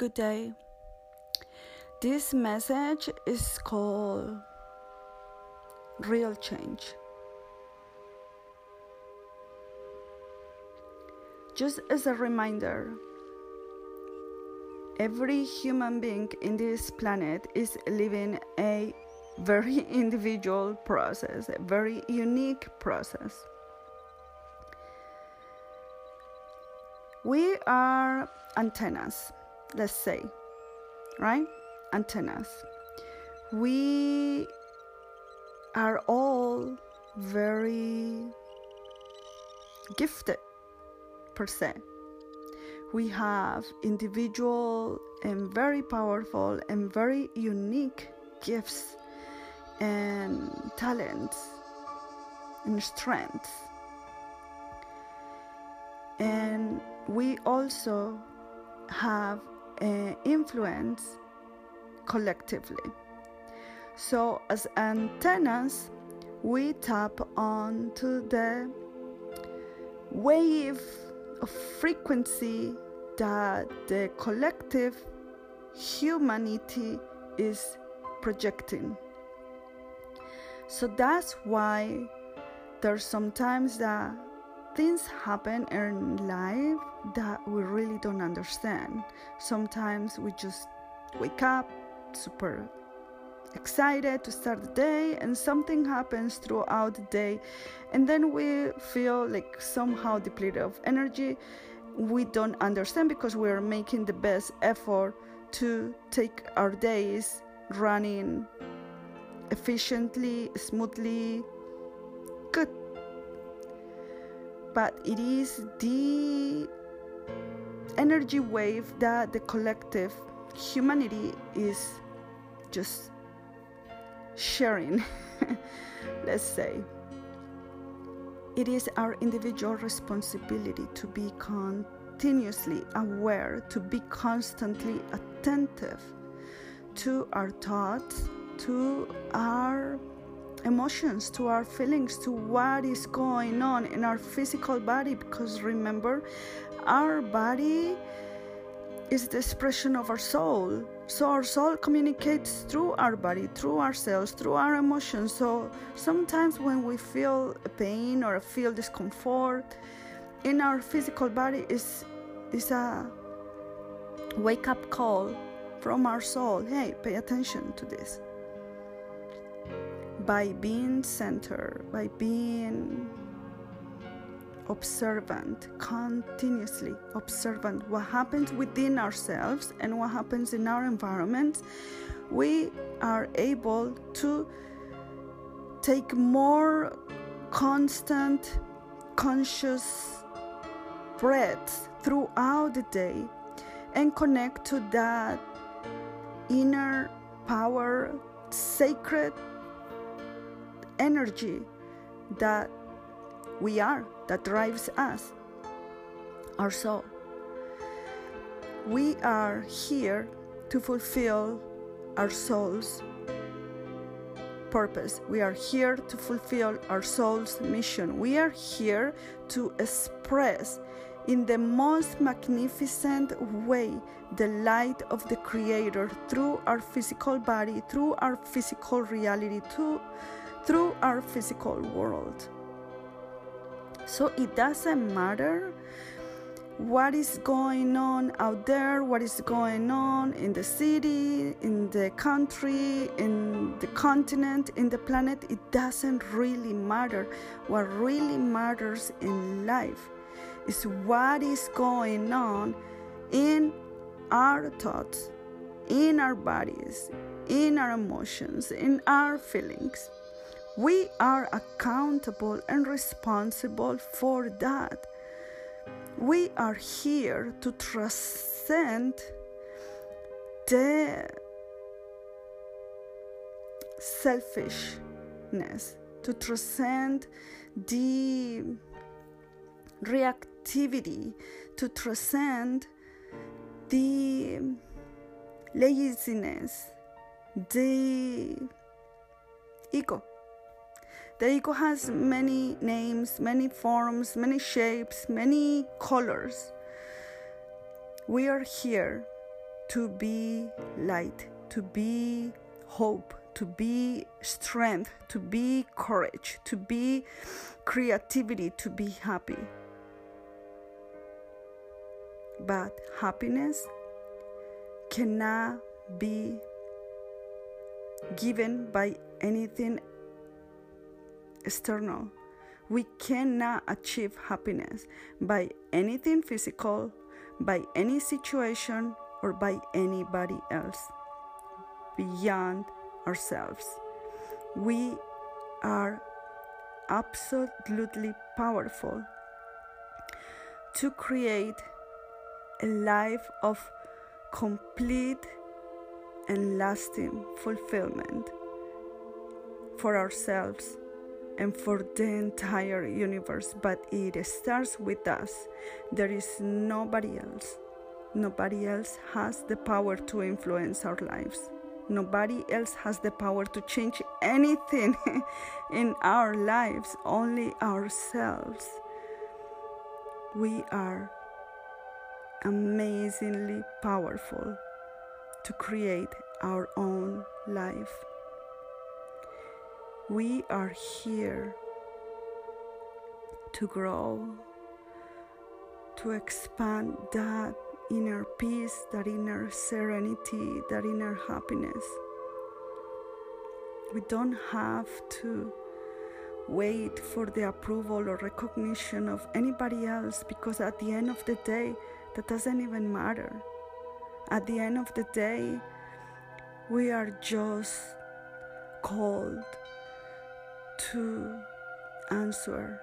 Good day. This message is called Real Change. Just as a reminder, every human being in this planet is living a very individual process, a very unique process. We are antennas let's say, right? Antennas. We are all very gifted per se. We have individual and very powerful and very unique gifts and talents and strengths. And we also have uh, influence collectively. So, as antennas, we tap onto the wave of frequency that the collective humanity is projecting. So that's why there's sometimes that things happen in life that we really don't understand. Sometimes we just wake up super excited to start the day and something happens throughout the day and then we feel like somehow depleted of energy. We don't understand because we're making the best effort to take our days running efficiently smoothly. Good but it is the energy wave that the collective humanity is just sharing, let's say. It is our individual responsibility to be continuously aware, to be constantly attentive to our thoughts, to our emotions, to our feelings, to what is going on in our physical body. Because remember, our body is the expression of our soul. So our soul communicates through our body, through ourselves, through our emotions. So sometimes when we feel pain or feel discomfort in our physical body is is a wake up call from our soul. Hey, pay attention to this by being centered, by being observant, continuously observant. What happens within ourselves and what happens in our environment, we are able to take more constant, conscious breaths throughout the day and connect to that inner power, sacred energy that we are, that drives us, our soul. We are here to fulfill our soul's purpose. We are here to fulfill our soul's mission. We are here to express in the most magnificent way the light of the Creator through our physical body, through our physical reality, through through our physical world. So it doesn't matter what is going on out there, what is going on in the city, in the country, in the continent, in the planet, it doesn't really matter. What really matters in life is what is going on in our thoughts, in our bodies, in our emotions, in our feelings. We are accountable and responsible for that. We are here to transcend the selfishness, to transcend the reactivity, to transcend the laziness, the ego. The ego has many names, many forms, many shapes, many colors. We are here to be light, to be hope, to be strength, to be courage, to be creativity, to be happy. But happiness cannot be given by anything external. We cannot achieve happiness by anything physical, by any situation, or by anybody else beyond ourselves. We are absolutely powerful to create a life of complete and lasting fulfillment for ourselves and for the entire universe. But it starts with us. There is nobody else. Nobody else has the power to influence our lives. Nobody else has the power to change anything in our lives, only ourselves. We are amazingly powerful to create our own life. We are here to grow, to expand that inner peace, that inner serenity, that inner happiness. We don't have to wait for the approval or recognition of anybody else because at the end of the day, that doesn't even matter. At the end of the day, we are just called to answer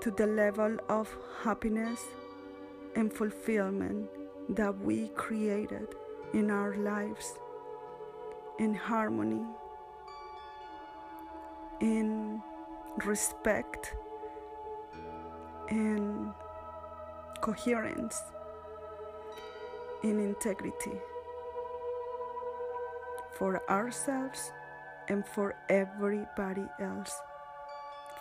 to the level of happiness and fulfillment that we created in our lives in harmony, in respect, in coherence, in integrity for ourselves and for everybody else,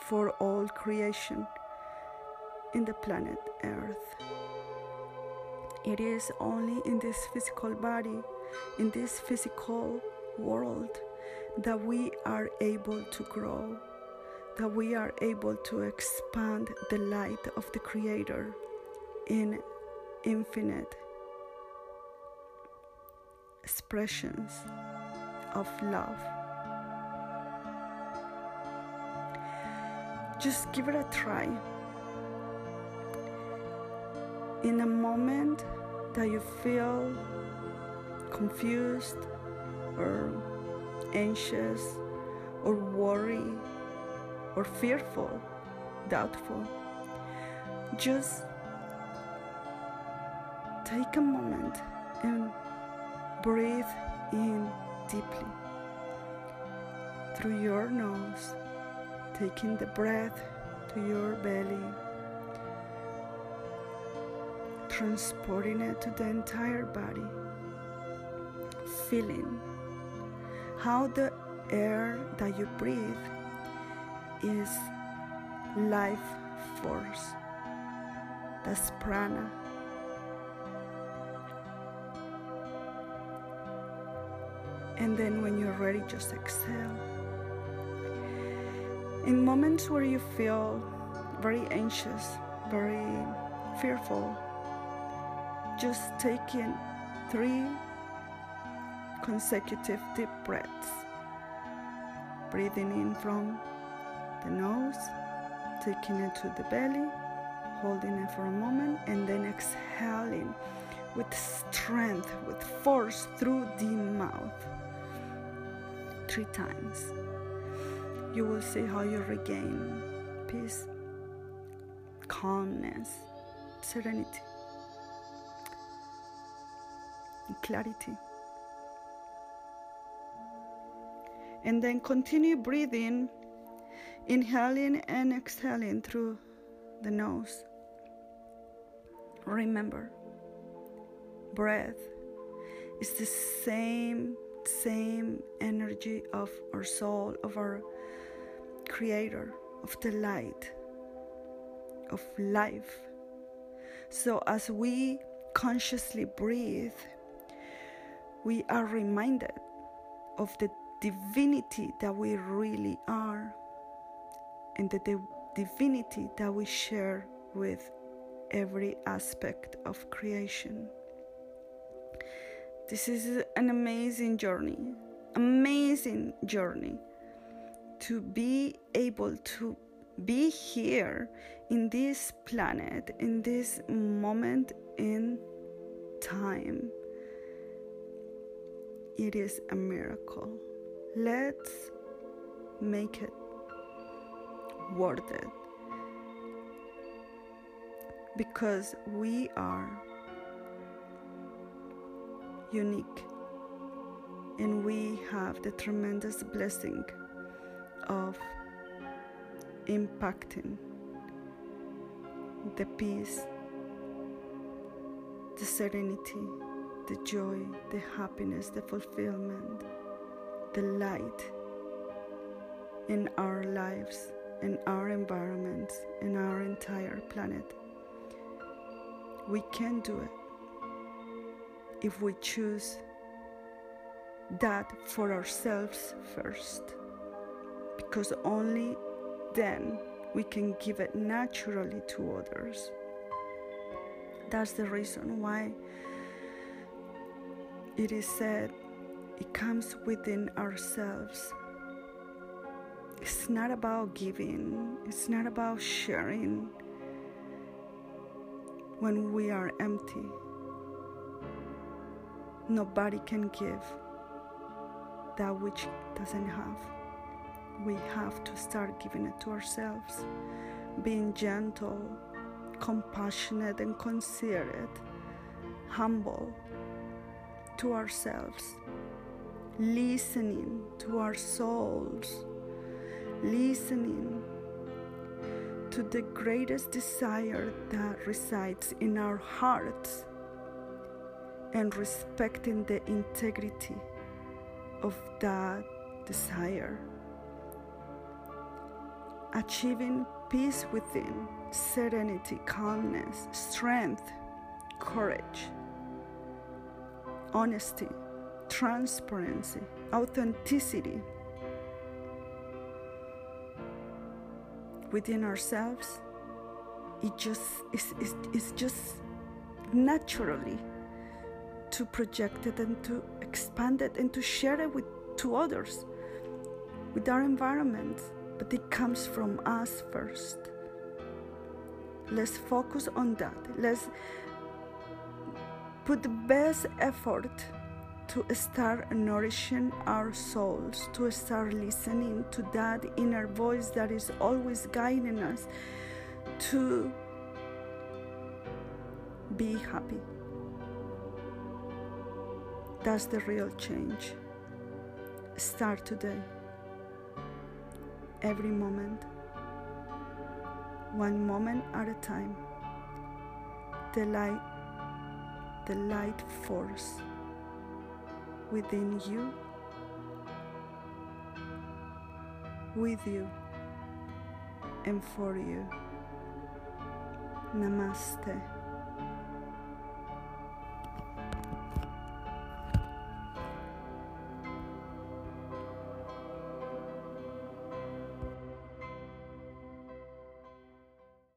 for all creation in the planet Earth. It is only in this physical body, in this physical world, that we are able to grow, that we are able to expand the light of the Creator in infinite expressions of love. Just give it a try in a moment that you feel confused or anxious or worried or fearful, doubtful, just take a moment and breathe in deeply through your nose, taking the breath to your belly transporting it to the entire body, feeling how the air that you breathe is life force. That's prana. And then when you're ready, just exhale. In moments where you feel very anxious, very fearful, just take taking three consecutive deep breaths. Breathing in from the nose, taking it to the belly, holding it for a moment, and then exhaling with strength, with force through the mouth. Three times. You will see how you regain peace, calmness, serenity clarity. And then continue breathing, inhaling and exhaling through the nose. Remember, breath is the same same energy of our soul, of our creator, of the light, of life. So, as we consciously breathe, we are reminded of the divinity that we really are and the divinity that we share with every aspect of creation. This is an amazing journey, amazing journey to be able to be here in this planet, in this moment in time. It is a miracle. Let's make it worth it because we are unique and we have the tremendous blessing of impacting the peace, the serenity, the joy, the happiness, the fulfillment, the light in our lives, in our environments, in our entire planet. We can do it if we choose that for ourselves first, because only then we can give it naturally to others. That's the reason why it is said it comes within ourselves. It's not about giving, it's not about sharing when we are empty. Nobody can give that which doesn't have. We have to start giving it to ourselves, being gentle, compassionate, and considerate, humble to ourselves, listening to our souls, listening to the greatest desire that resides in our hearts and respecting the integrity of that desire. Achieving peace within, serenity, calmness, strength, courage, honesty, transparency, authenticity within ourselves, it just is just naturally to project it and to expand it and to share it with to others with our environment. But it comes from us first. Let's focus on that. Let's put the best effort to start nourishing our souls, to start listening to that inner voice that is always guiding us to be happy. That's the real change. Start today. Every moment. One moment at a time. The light, the light force within you, with you, and for you. Namaste.